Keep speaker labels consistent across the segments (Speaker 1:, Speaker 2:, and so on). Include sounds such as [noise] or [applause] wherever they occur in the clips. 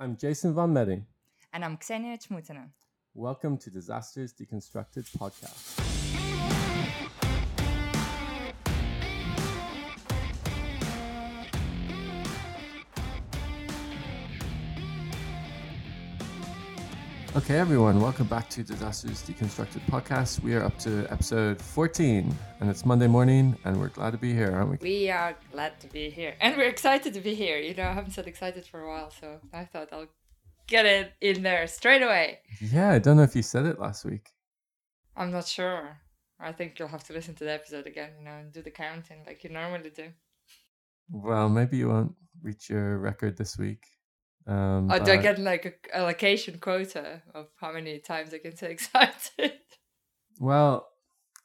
Speaker 1: I'm Jason Von Meding.
Speaker 2: And I'm Ksenia Chmutina.
Speaker 1: Welcome to Disasters Deconstructed podcast. Okay, everyone, welcome back to Disasters Deconstructed podcast. We are up to episode 14, and it's Monday morning, and we're glad to be here, aren't we?
Speaker 2: We are glad to be here, and we're excited to be here. You know, I haven't said excited for a while, so I thought I'll get it in there straight away.
Speaker 1: Yeah, I don't know if you said it last week.
Speaker 2: I'm not sure. I think you'll have to listen to the episode again, you know, and do the counting like you normally do.
Speaker 1: Well, maybe you won't reach your record this week.
Speaker 2: Um, oh, do I get like a allocation quota of how many times I can say [laughs] excited?
Speaker 1: Well,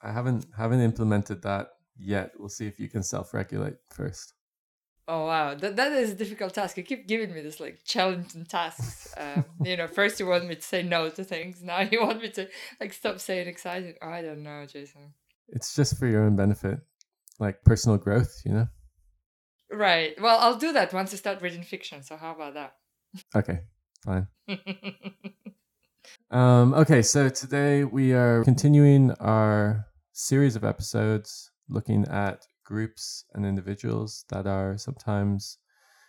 Speaker 1: I haven't haven't implemented that yet. We'll see if you can self-regulate first.
Speaker 2: Oh wow, that that is a difficult task. You keep giving me this like challenging tasks. Um, [laughs] you know, first you want me to say no to things. Now you want me to like stop saying exciting. I don't know, Jason.
Speaker 1: It's just for your own benefit, like personal growth. You know.
Speaker 2: Right. Well, I'll do that once I start reading fiction. So how about that?
Speaker 1: Okay, fine. [laughs] um, okay, so today we are continuing our series of episodes looking at groups and individuals that are sometimes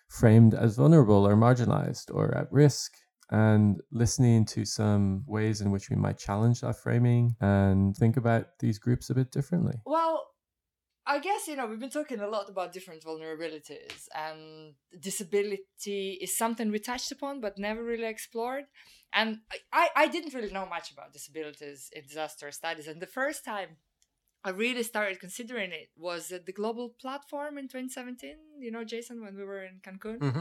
Speaker 1: framed as vulnerable or marginalized or at risk and listening to some ways in which we might challenge that framing and think about these groups a bit differently.
Speaker 2: Well, I guess you know we've been talking a lot about different vulnerabilities, and disability is something we touched upon but never really explored. And I, I didn't really know much about disabilities in disaster studies, and the first time I really started considering it was at the global platform in 2017. You know, Jason, when we were in Cancun. Mm-hmm.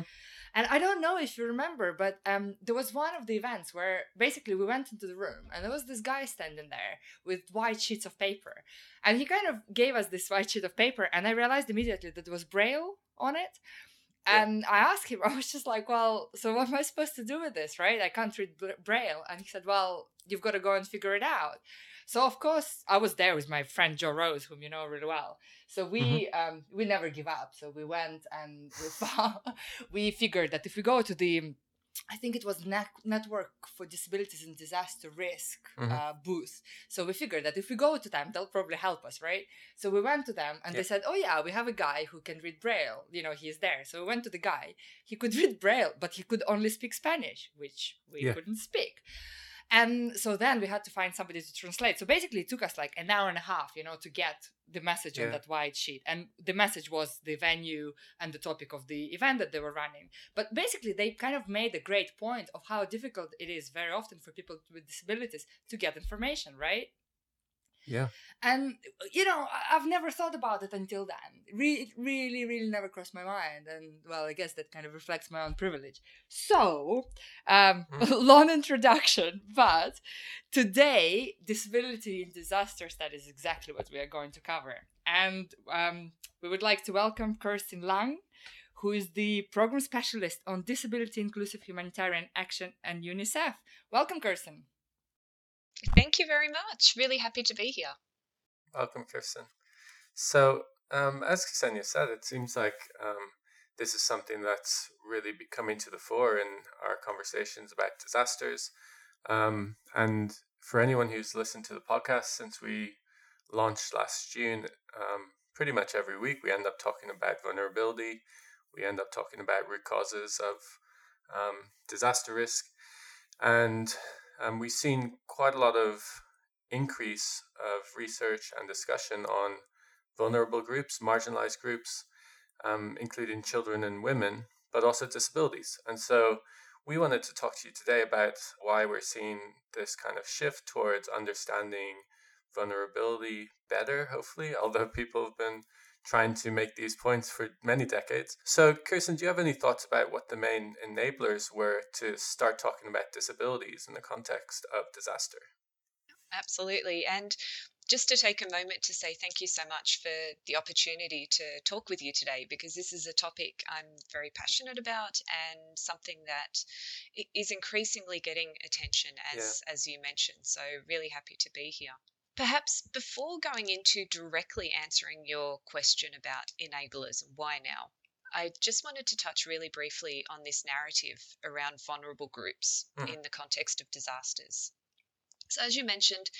Speaker 2: And I don't know if you remember, but um, there was one of the events where basically we went into the room and there was this guy standing there with white sheets of paper. And he kind of gave us this white sheet of paper, and I realized immediately that there was braille on it. And I asked him, [laughs] I was just like, well, so what am I supposed to do with this, right? I can't read braille. And he said, well, you've got to go and figure it out. So of course I was there with my friend Joe Rose, whom you know really well. So we mm-hmm. um, we never give up. So we went and we found, [laughs] we figured that if we go to the I think it was net- Network for Disabilities and Disaster Risk mm-hmm. uh, booth. So we figured that if we go to them, they'll probably help us, right? So we went to them and yeah. they said, "Oh yeah, we have a guy who can read Braille. You know, he's there." So we went to the guy. He could [laughs] read Braille, but he could only speak Spanish, which we yeah. couldn't speak. And so then we had to find somebody to translate. So basically, it took us like an hour and a half, you know, to get the message yeah. on that white sheet. And the message was the venue and the topic of the event that they were running. But basically, they kind of made a great point of how difficult it is very often for people with disabilities to get information, right?
Speaker 1: Yeah.
Speaker 2: And you know, I've never thought about it until then. Re- it really, really never crossed my mind. And well, I guess that kind of reflects my own privilege. So, um, mm. [laughs] long introduction, but today, disability in disaster studies is exactly what we are going to cover. And um, we would like to welcome Kirsten Lang, who is the program specialist on disability inclusive humanitarian action and UNICEF. Welcome, Kirsten.
Speaker 3: Thank you very much. Really happy to be here.
Speaker 1: Welcome, Kirsten. So, um, as Ksenia said, it seems like um, this is something that's really coming to the fore in our conversations about disasters. Um, and for anyone who's listened to the podcast since we launched last June, um, pretty much every week we end up talking about vulnerability. We end up talking about root causes of um, disaster risk. And um, we've seen quite a lot of increase of research and discussion on vulnerable groups, marginalized groups, um, including children and women, but also disabilities. And so we wanted to talk to you today about why we're seeing this kind of shift towards understanding vulnerability better, hopefully, [laughs] although people have been trying to make these points for many decades. So, Kirsten, do you have any thoughts about what the main enablers were to start talking about disabilities in the context of disaster?
Speaker 3: Absolutely. And just to take a moment to say thank you so much for the opportunity to talk with you today because this is a topic I'm very passionate about and something that is increasingly getting attention as yeah. as you mentioned so really happy to be here Perhaps before going into directly answering your question about enablers and why now, I just wanted to touch really briefly on this narrative around vulnerable groups
Speaker 1: Mm.
Speaker 3: in the context of disasters. So, as you mentioned,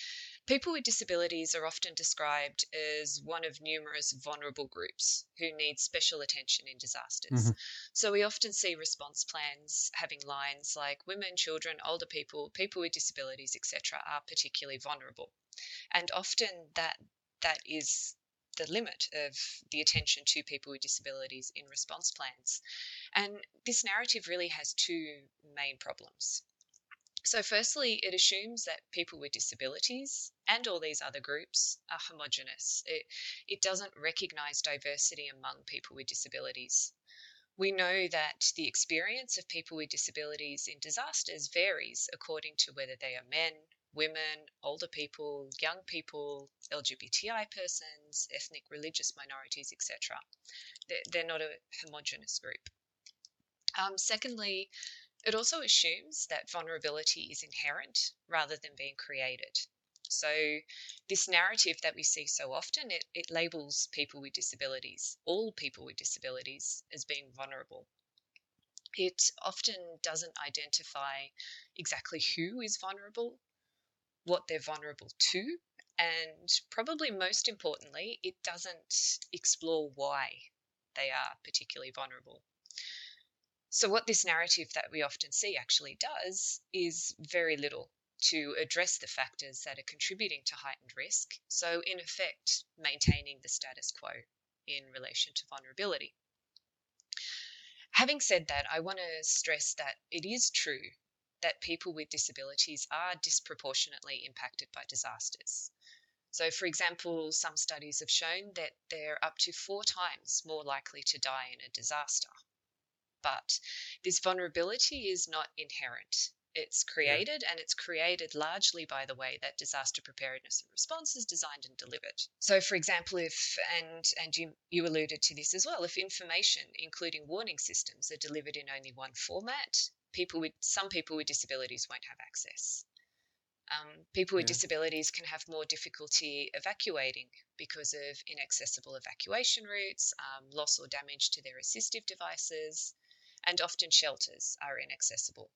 Speaker 3: people with disabilities are often described as one of numerous vulnerable groups who need special attention in disasters.
Speaker 1: Mhm.
Speaker 3: So, we often see response plans having lines like women, children, older people, people with disabilities, etc., are particularly vulnerable. And often that that is the limit of the attention to people with disabilities in response plans. And this narrative really has two main problems. So, firstly, it assumes that people with disabilities and all these other groups are homogenous. It, it doesn't recognise diversity among people with disabilities. We know that the experience of people with disabilities in disasters varies according to whether they are men, women, older people, young people, LGBTI persons, ethnic religious minorities, etc. They're, not a homogenous group. Um, secondly, it also assumes that vulnerability is inherent rather than being created. So, this narrative that we see so often, it, it labels people with disabilities, all people with disabilities, as being vulnerable. It often doesn't identify exactly who is vulnerable, what they're vulnerable to, and probably most importantly, it doesn't explore why they are particularly vulnerable. So, what this narrative that we often see actually does is very little to address the factors that are contributing to heightened risk. So, in effect, maintaining the status quo in relation to vulnerability. Having said that, I want to stress that it is true that people with disabilities are disproportionately impacted by disasters. So, for example, some studies have shown that they're up to four times more likely to die in a disaster. But this vulnerability is not inherent. It's created, and it's created largely by the way that disaster preparedness and response is designed and delivered. So, for example, if and and you you alluded to this as well, if information, including warning systems, are delivered in only one format, people with some people with disabilities won't have access. Um, people with
Speaker 1: Yeah.
Speaker 3: disabilities can have more difficulty evacuating because of inaccessible evacuation routes, um, loss or damage to their assistive devices, and often shelters are inaccessible.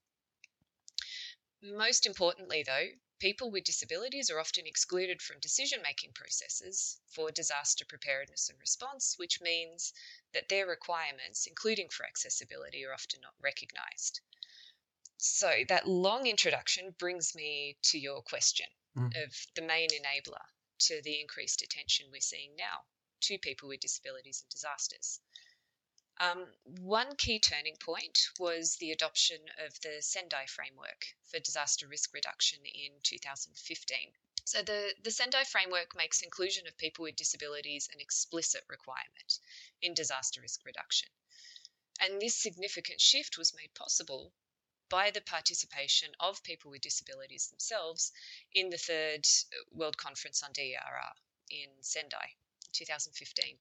Speaker 3: Most importantly, though, people with disabilities are often excluded from decision making processes for disaster preparedness and response, which means that their requirements, including for accessibility, are often not recognised. So, that long introduction brings me to your question
Speaker 1: Mm.
Speaker 3: of the main enabler to the increased attention we're seeing now to people with disabilities and disasters. Um, one key turning point was the adoption of the Sendai framework for disaster risk reduction in 2015. So, the, the Sendai framework makes inclusion of people with disabilities an explicit requirement in disaster risk reduction. And this significant shift was made possible by the participation of people with disabilities themselves in the third World Conference on DRR in Sendai. 2015.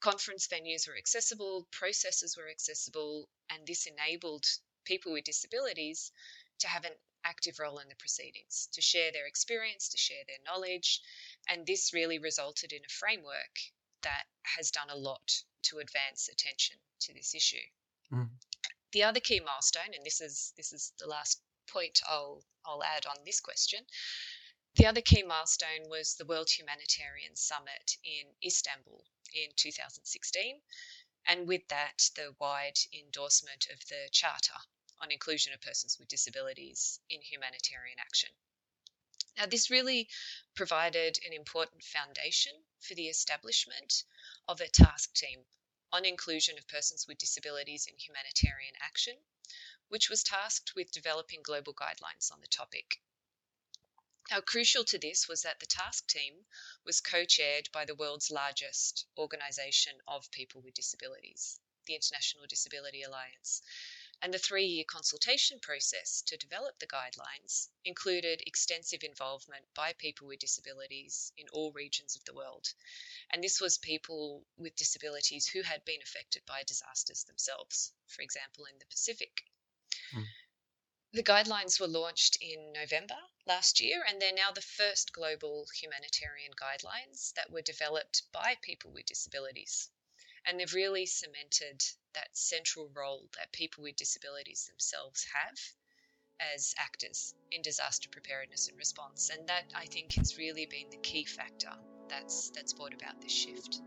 Speaker 3: Conference venues were accessible, processes were accessible, and this enabled people with disabilities to have an active role in the proceedings, to share their experience, to share their knowledge, and this really resulted in a framework that has done a lot to advance attention to this issue.
Speaker 1: Mm.
Speaker 3: The other key milestone, and this is this is the last point I'll I'll add on this question, the other key milestone was the World Humanitarian Summit in Istanbul in 2016, and with that, the wide endorsement of the Charter on Inclusion of Persons with Disabilities in Humanitarian Action. Now, this really provided an important foundation for the establishment of a task team on inclusion of persons with disabilities in humanitarian action, which was tasked with developing global guidelines on the topic. Now, crucial to this was that the task team was co chaired by the world's largest organisation of people with disabilities, the International Disability Alliance. And the three year consultation process to develop the guidelines included extensive involvement by people with disabilities in all regions of the world. And this was people with disabilities who had been affected by disasters themselves, for example, in the Pacific.
Speaker 1: Mm.
Speaker 3: The guidelines were launched in November last year, and they're now the first global humanitarian guidelines that were developed by people with disabilities. And they've really cemented that central role that people with disabilities themselves have as actors in disaster preparedness and response. And that I think has really been the key factor that's that's brought about this shift.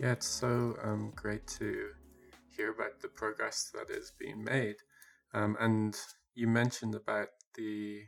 Speaker 1: Yeah, it's so um, great to hear about the progress that is being made. Um, and you mentioned about the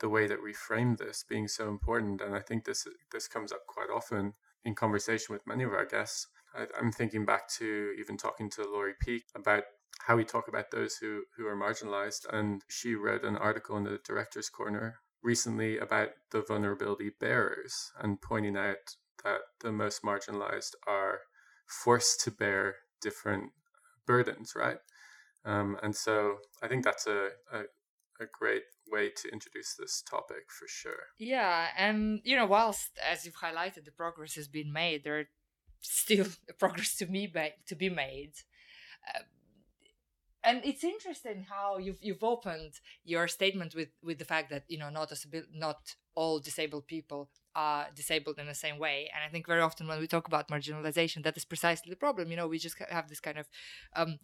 Speaker 1: the way that we frame this being so important, and I think this this comes up quite often in conversation with many of our guests. I, I'm thinking back to even talking to Lori Peek about how we talk about those who who are marginalized, and she wrote an article in the Director's Corner recently about the vulnerability bearers and pointing out that the most marginalized are forced to bear different burdens, right? Um, and so I think that's a, a, a great way to introduce this topic for sure.
Speaker 2: Yeah, and you know, whilst as you've highlighted, the progress has been made, there are still [laughs] progress to me ba- to be made. Uh, and it's interesting how you've you've opened your statement with with the fact that you know not not all disabled people are disabled in the same way. And I think very often when we talk about marginalization, that is precisely the problem. You know, we just have this kind of um,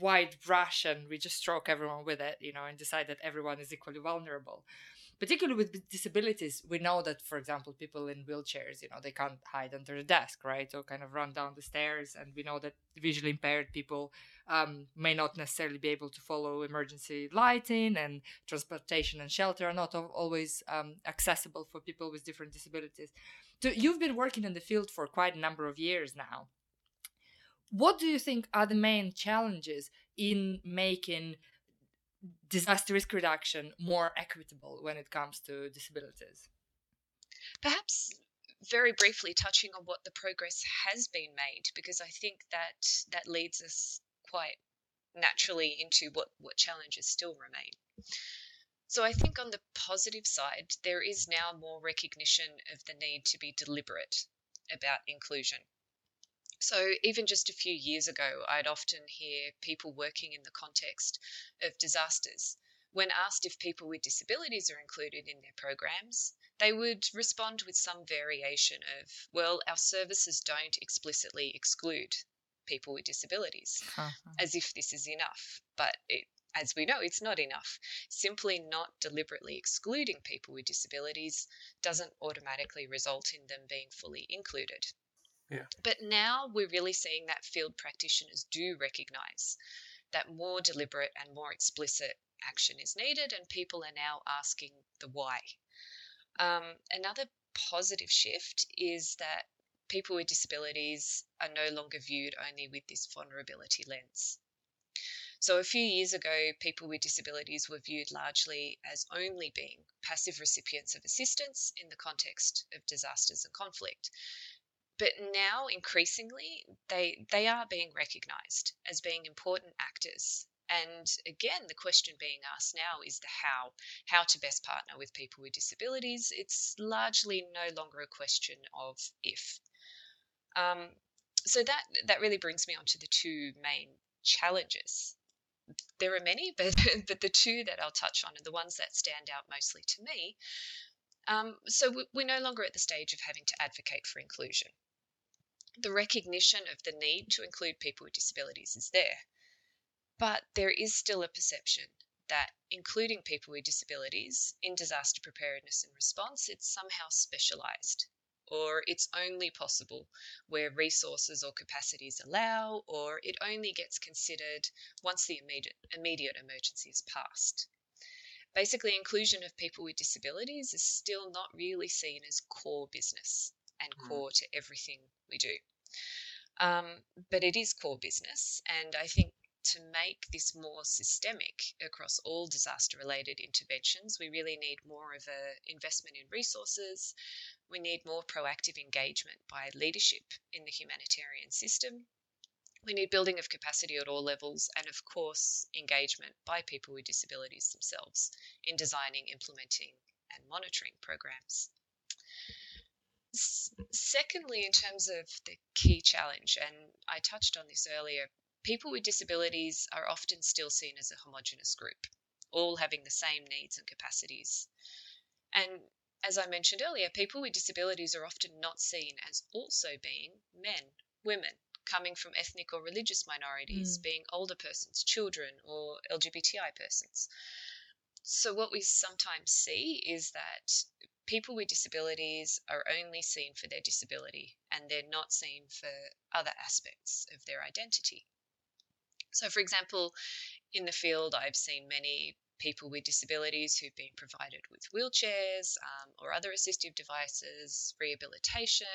Speaker 2: wide brush and we just stroke everyone with it, you know, and decide that everyone is equally vulnerable. Particularly with disabilities, we know that, for example, people in wheelchairs, you know, they can't hide under the desk, right? Or kind of run down the stairs. And we know that visually impaired people um, may not necessarily be able to follow emergency lighting, and transportation and shelter are not always um, accessible for people with different disabilities. So you've been working in the field for quite a number of years now what do you think are the main challenges in making disaster risk reduction more equitable when it comes to disabilities?
Speaker 3: Perhaps very briefly touching on what the progress has been made, because I think that that leads us quite naturally into what, what challenges still remain. So I think on the positive side, there is now more recognition of the need to be deliberate about inclusion. So, even just a few years ago, I'd often hear people working in the context of disasters. When asked if people with disabilities are included in their programs, they would respond with some variation of, well, our services don't explicitly exclude people with disabilities, uh-huh. as if this is enough. But it, as we know, it's not enough. Simply not deliberately excluding people with disabilities doesn't automatically result in them being fully included. But now we're really seeing that field practitioners do recognize that more deliberate and more explicit action is needed, and people are now asking the why. Um, another positive shift is that people with disabilities are no longer viewed only with this vulnerability lens. So, a few years ago, people with disabilities were viewed largely as only being passive recipients of assistance in the context of disasters and conflict but now increasingly they they are being recognized as being important actors. And again the question being asked now is the how how to best partner with people with disabilities. It's largely no longer a question of if. Um, so that that really brings me on to the two main challenges. There are many [laughs] but but the two that i'll touch on are the ones that stand out mostly to me. Um, so we're no longer at the stage of having to advocate for inclusion the recognition of the need to include people with disabilities is there. But there is still a perception that including people with disabilities in disaster preparedness and response, it's somehow specialized or it's only possible where resources or capacities allow, or it only gets considered once the immediate, immediate emergency is passed. Basically, inclusion of people with disabilities is still not really seen as core business and mm. core to everything we do. Um, but it is core business, and I think to make this more systemic across all disaster related interventions, we really need more of a investment in resources. We need more proactive engagement by leadership in the humanitarian system. We need building of capacity at all levels, and of course, engagement by people with disabilities themselves in designing, implementing, and monitoring programs. Secondly, in terms of the key challenge, and I touched on this earlier, people with disabilities are often still seen as a homogenous group, all having the same needs and capacities. And as I mentioned earlier, people with disabilities are often not seen as also being men, women, coming from ethnic or religious minorities, mm. being older persons, children, or LGBTI persons. So, what we sometimes see is that people with disabilities are only seen for their disability and they're not seen for other aspects of their identity. So, for example, in the field, I've seen many people with disabilities who've been provided with wheelchairs um, or other assistive devices, rehabilitation,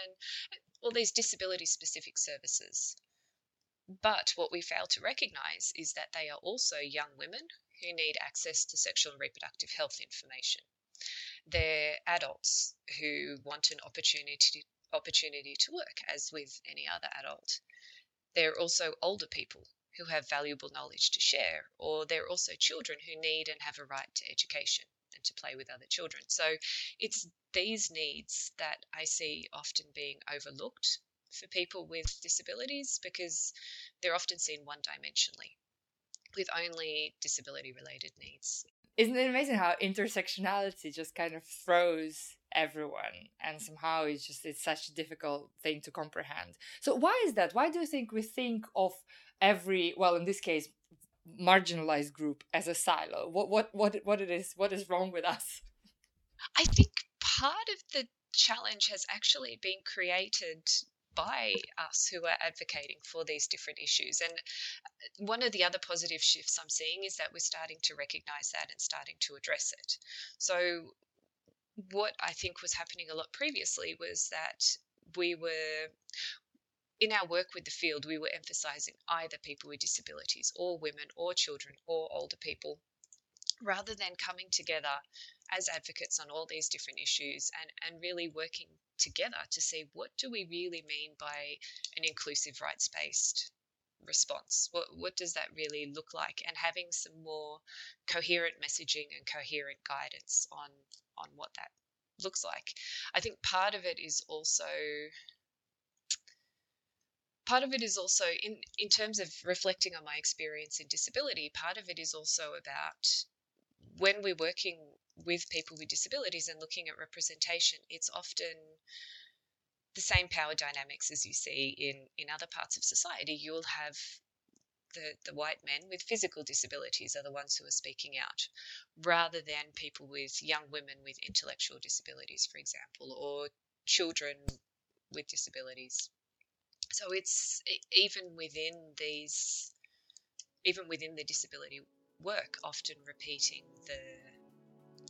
Speaker 3: all these disability specific services. But what we fail to recognise is that they are also young women who need access to sexual and reproductive health information. They're adults who want an opportunity opportunity to work as with any other adult. They're also older people who have valuable knowledge to share, or they're also children who need and have a right to education and to play with other children. So it's these needs that I see often being overlooked for people with disabilities because they're often seen one dimensionally with only disability related needs.
Speaker 2: Isn't it amazing how intersectionality just kind of throws everyone and somehow it's just it's such a difficult thing to comprehend. So why is that? Why do you think we think of every well in this case marginalized group as a silo? What what what what it is what is wrong with us?
Speaker 3: I think part of the challenge has actually been created by us who are advocating for these different issues. And uh, one of the other positive shifts I'm seeing is that we're starting to recognize that and starting to address it. So, what I think was happening a lot previously was that we were in our work with the field, we were emphasizing either people with disabilities, or women, or children, or older people, rather than coming together as advocates on all these different issues and, and really working together to see what do we really mean by an inclusive rights-based response? What what does that really look like? And having some more coherent messaging and coherent guidance on on what that looks like. I think part of it is also part of it is also in in terms of reflecting on my experience in disability part of it is also about when we're working with people with disabilities and looking at representation, it's often the same power dynamics as you see in, in other parts of society. You'll have the, the white men with physical disabilities are the ones who are speaking out, rather than people with young women with intellectual disabilities, for example, or children with disabilities. So it's even within these, even within the disability work, often repeating the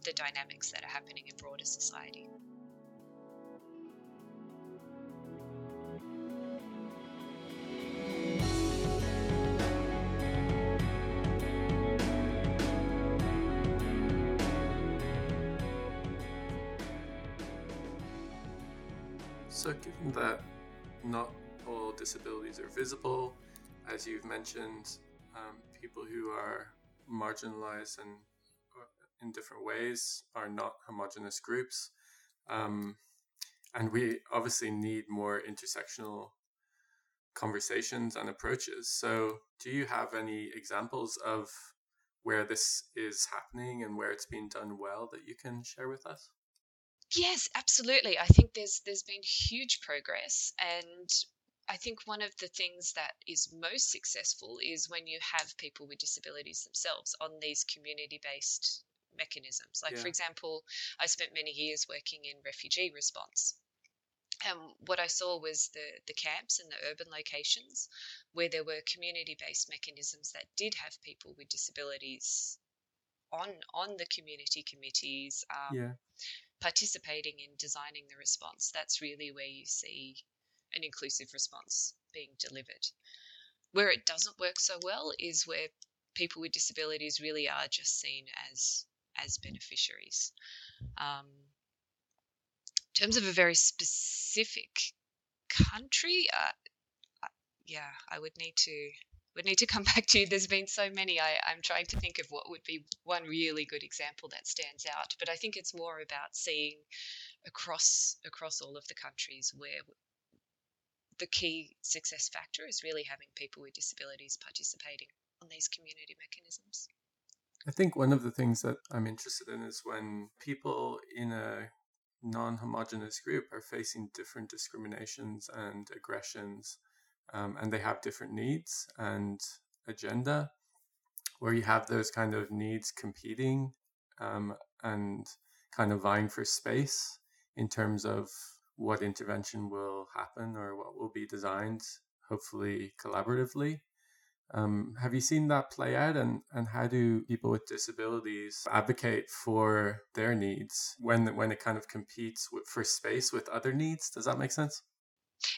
Speaker 3: the dynamics that are happening in broader society.
Speaker 1: So, given that not all disabilities are visible, as you've mentioned, um, people who are marginalized and in different ways are not homogenous groups. Um, and we obviously need more intersectional conversations and approaches. So, do you have any examples of where this is happening and where it's been done well that you can share with us?
Speaker 3: Yes, absolutely. I think there's there's been huge progress and I think one of the things that is most successful is when you have people with disabilities themselves on these community based mechanisms. Like, yeah. for example, I spent many years working in refugee response. And what I saw was the, the camps and the urban locations where there were community based mechanisms that did have people with disabilities on on the community committees um, yeah. participating in designing the response. That's really where you see an inclusive response being delivered. Where it doesn't work so well is where people with disabilities really are just seen as as beneficiaries. Um, in terms of a very specific country, uh, yeah, I would need to would need to come [laughs] back to you. There's been so many. I, I'm trying to think of what would be one really good example that stands out. But I think it's more about seeing across across all of the countries where the key success factor is really having people with disabilities participating on these community mechanisms.
Speaker 1: I think one of the things that I'm interested in is when people in a non homogenous group are facing different discriminations and aggressions, um, and they have different needs and agenda, where you have those kind of needs competing um, and kind of vying for space in terms of what intervention will happen or what will be designed, hopefully collaboratively. Um, have you seen that play out, and, and how do people with disabilities advocate for their needs when when it kind of competes with, for space with other needs? Does that make sense?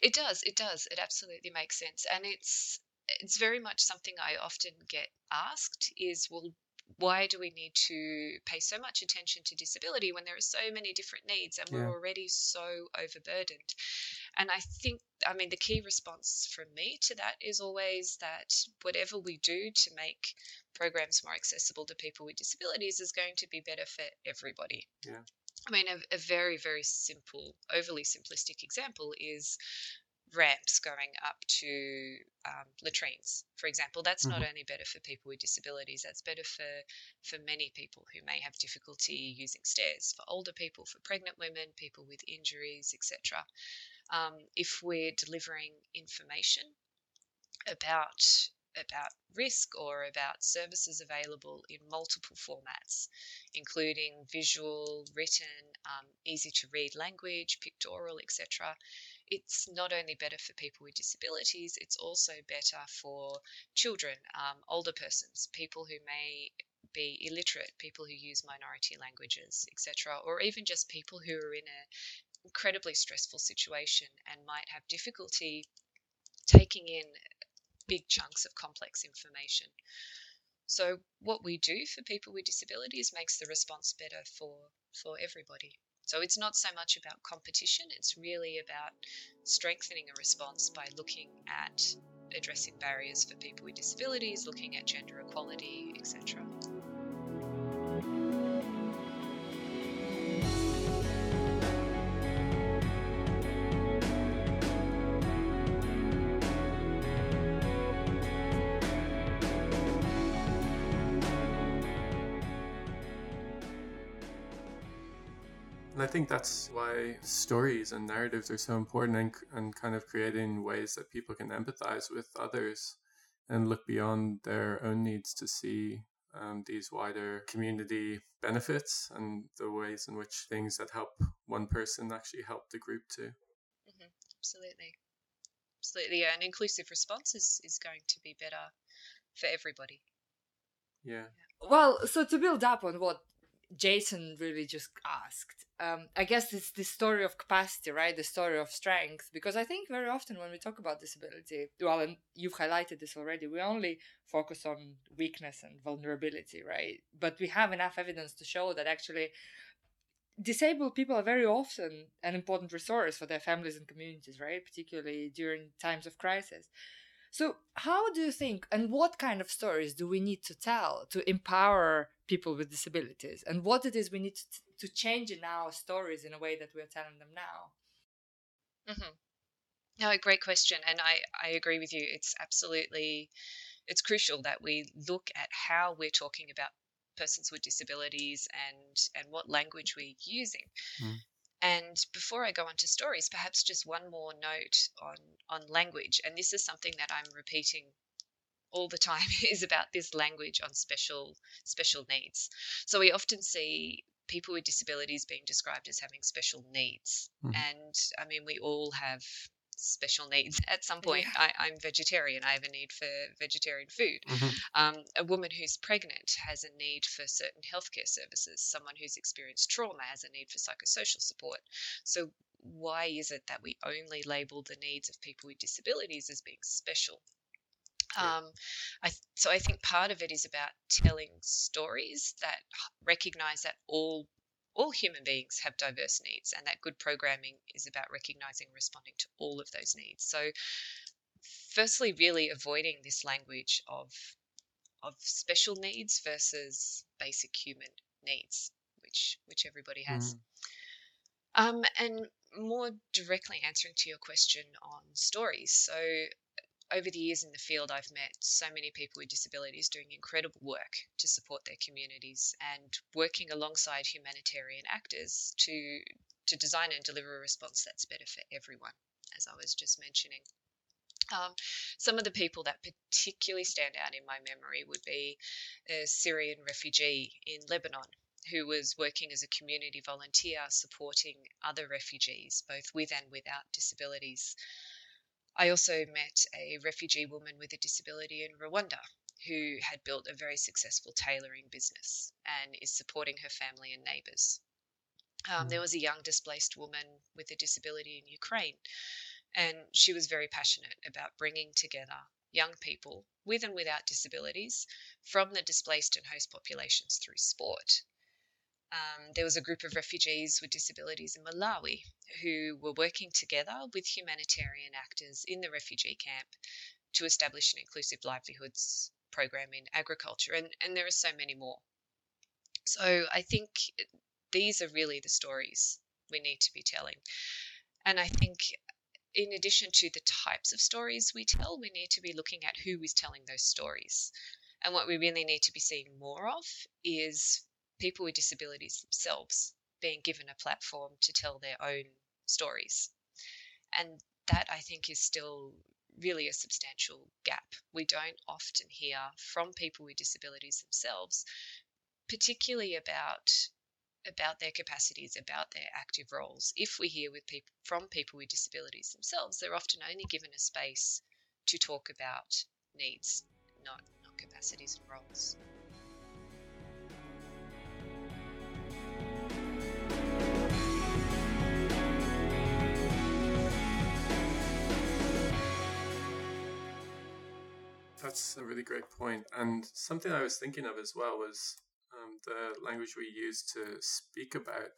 Speaker 3: It does. It does. It absolutely makes sense, and it's it's very much something I often get asked is, well, why do we need to pay so much attention to disability when there are so many different needs and we're
Speaker 1: Yeah.
Speaker 3: already so overburdened? And I think, I mean, the key response from me to that is always that whatever we do to make programs more accessible to people with disabilities is going to be better for everybody.
Speaker 1: Yeah.
Speaker 3: I mean, a, a very, very simple, overly simplistic example is ramps going up to um, latrines, for example. That's not
Speaker 1: Mhm.
Speaker 3: only better for people with disabilities, that's better for, for many people who may have difficulty using stairs, for older people, for pregnant women, people with injuries, etc. Um, if we're delivering information about about risk or about services available in multiple formats, including visual, written, um, easy to read language, pictorial, etc. It's not only better for people with disabilities, it's also better for children, um, older persons, people who may be illiterate, people who use minority languages, etc., or even just people who are in an incredibly stressful situation and might have difficulty taking in big chunks of complex information. So what we do for people with disabilities makes the response better for for everybody. So it's not so much about competition, it's really about strengthening a response by looking at addressing barriers for people with disabilities, looking at gender equality, etc.
Speaker 1: And I think that's why stories and narratives are so important and, and kind of creating ways that people can empathize with others and look beyond their own needs to see um, these wider community benefits and the ways in which things that help one person actually help the group too.
Speaker 3: hmm Absolutely. Absolutely. Yeah, an inclusive response is, is going to be better for everybody.
Speaker 1: Yeah.
Speaker 2: Well, so to build up on what Jason really just asked, um, I guess it's the story of capacity, right? The story of strength. Because I think very often when we talk about disability, well, and you've highlighted this already, we only focus on weakness and vulnerability, right? But we have enough evidence to show that actually disabled people are very often an important resource for their families and communities, right? Particularly during times of crisis. So, how do you think, and what kind of stories do we need to tell to empower people with disabilities, and what it is we need to, to change in our stories in a way that we're telling them now?
Speaker 3: hmm No, great question, and I I agree with you. It's absolutely it's crucial that we look at how we're talking about persons with disabilities and and what language we're using.
Speaker 1: Mm.
Speaker 3: And before I go on to stories, perhaps just one more note on on language, and this is something that I'm repeating all the time [laughs] is about this language on special special needs. So we often see people with disabilities being described as having special needs,
Speaker 1: Mhm.
Speaker 3: and I mean we all have special needs [laughs] at some point.
Speaker 2: Yeah.
Speaker 3: I, I'm vegetarian. I have a need for vegetarian food.
Speaker 1: Mhm.
Speaker 3: Um, a woman who's pregnant has a need for certain healthcare services. Someone who's experienced trauma has a need for psychosocial support. So, why is it that we only label the needs of people with disabilities as being special?
Speaker 1: Yeah.
Speaker 3: Um, I so I think part of it is about telling stories that recognize that all all human beings have diverse needs, and that good programming is about recognizing and responding to all of those needs. So, firstly, really avoiding this language of of special needs versus basic human needs, which which everybody has.
Speaker 1: Mhm.
Speaker 3: Um, and more directly answering to your question on stories. So, over the years in the field, I've met so many people with disabilities doing incredible work to support their communities and working alongside humanitarian actors to to design and deliver a response that's better for everyone, as I was just mentioning. Um, some of the people that particularly stand out in my memory would be a Syrian refugee in Lebanon who was working as a community volunteer supporting other refugees, both with and without disabilities. I also met a refugee woman with a disability in Rwanda who had built a very successful tailoring business and is supporting her family and neighbours. Um, there mm. was a young displaced woman with a disability in Ukraine, and she was very passionate about bringing together young people with and without disabilities from the displaced and host populations through sport. Um, there was a group of refugees with disabilities in Malawi who were working together with humanitarian actors in the refugee camp to establish an inclusive livelihoods program in agriculture, and, and there are so many more. So I think these are really the stories we need to be telling. And I think in addition to the types of stories we tell, we need to be looking at who is telling those stories. And what we really need to be seeing more of is people with disabilities themselves being given a platform to tell their own stories. And that I think is still really a substantial gap. We don't often hear from people with disabilities themselves, particularly about about their capacities, about their active roles. If we hear with people from people with disabilities themselves, they're often only given a space to talk about needs, not, not capacities and roles.
Speaker 1: That's a really great point. And something I was thinking of as well was um, the language we use to speak about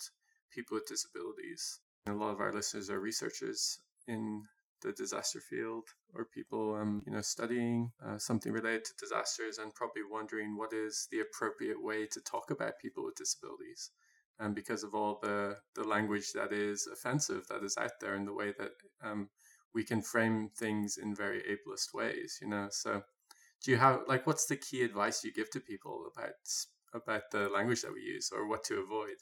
Speaker 1: people with disabilities. A lot of our listeners are researchers in the disaster field or people um, you know studying uh, something related to disasters and probably wondering what is the appropriate way to talk about people with disabilities and because of all the the language that is offensive that is out there and the way that um, we can frame things in very ableist ways you know so do you have like what's the key advice you give to people about about the language that we use or what to avoid?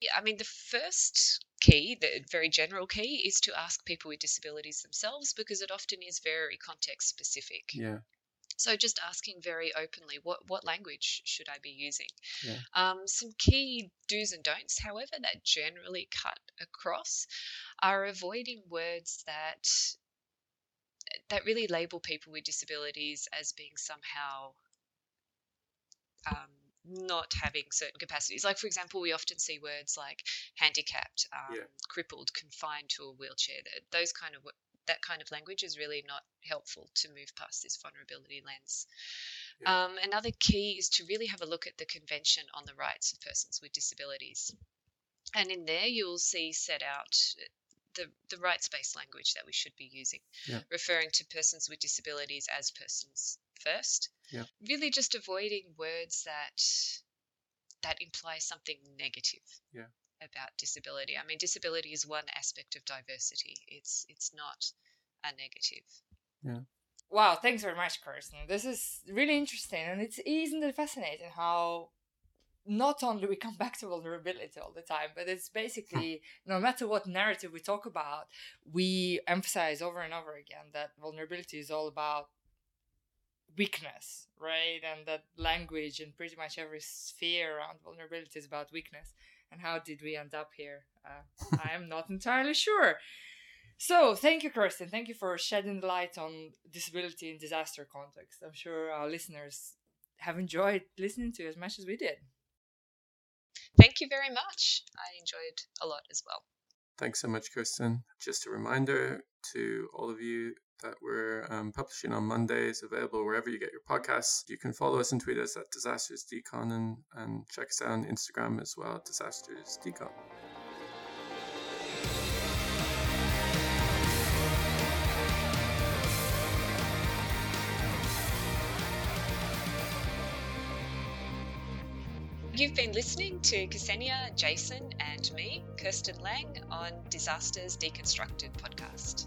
Speaker 3: Yeah, I mean, the first key, the very general key, is to ask people with disabilities themselves because it often is very context specific.
Speaker 1: Yeah.
Speaker 3: So just asking very openly, what what language should I be using?
Speaker 1: Yeah.
Speaker 3: Um, some key do's and don'ts, however, that generally cut across, are avoiding words that that really label people with disabilities as being somehow um, not having certain capacities. Like, for example, we often see words like handicapped, um, yeah. crippled, confined to a wheelchair. Those kind of that kind of language is really not helpful to move past this vulnerability lens. Yeah. Um, another key is to really have a look at the Convention on the Rights of Persons with Disabilities. And in there, you'll see set out the, the rights based language that we should be using,
Speaker 1: yeah.
Speaker 3: referring to persons with disabilities as persons first.
Speaker 1: Yeah.
Speaker 3: Really just avoiding words that that imply something negative.
Speaker 1: Yeah.
Speaker 3: About disability. I mean, disability is one aspect of diversity. It's it's not a negative.
Speaker 1: Yeah.
Speaker 2: Wow, thanks very much, Kirsten. This is really interesting, and it's isn't it fascinating how not only we come [laughs] back to vulnerability all the time, but it's basically no matter what narrative we talk about, we emphasize over and over again that vulnerability is all about weakness, right? And that language and pretty much every sphere around vulnerability is about weakness. And how did we end up here? Uh, I am not [laughs] entirely sure. So, thank you, Kirsten. Thank you for shedding light on disability in disaster context. I'm sure our listeners have enjoyed listening to you as much as we did.
Speaker 3: Thank you very much. I enjoyed a lot as well.
Speaker 1: Thanks so much, Kirsten. Just a reminder to all of you that we're um, publishing on Mondays, available wherever you get your podcasts. You can follow us and tweet us at Disasters Decon and, and check us out on Instagram as well, Disasters
Speaker 3: You've been listening to Ksenia, Jason, and me, Kirsten Lang, on Disasters Deconstructed podcast.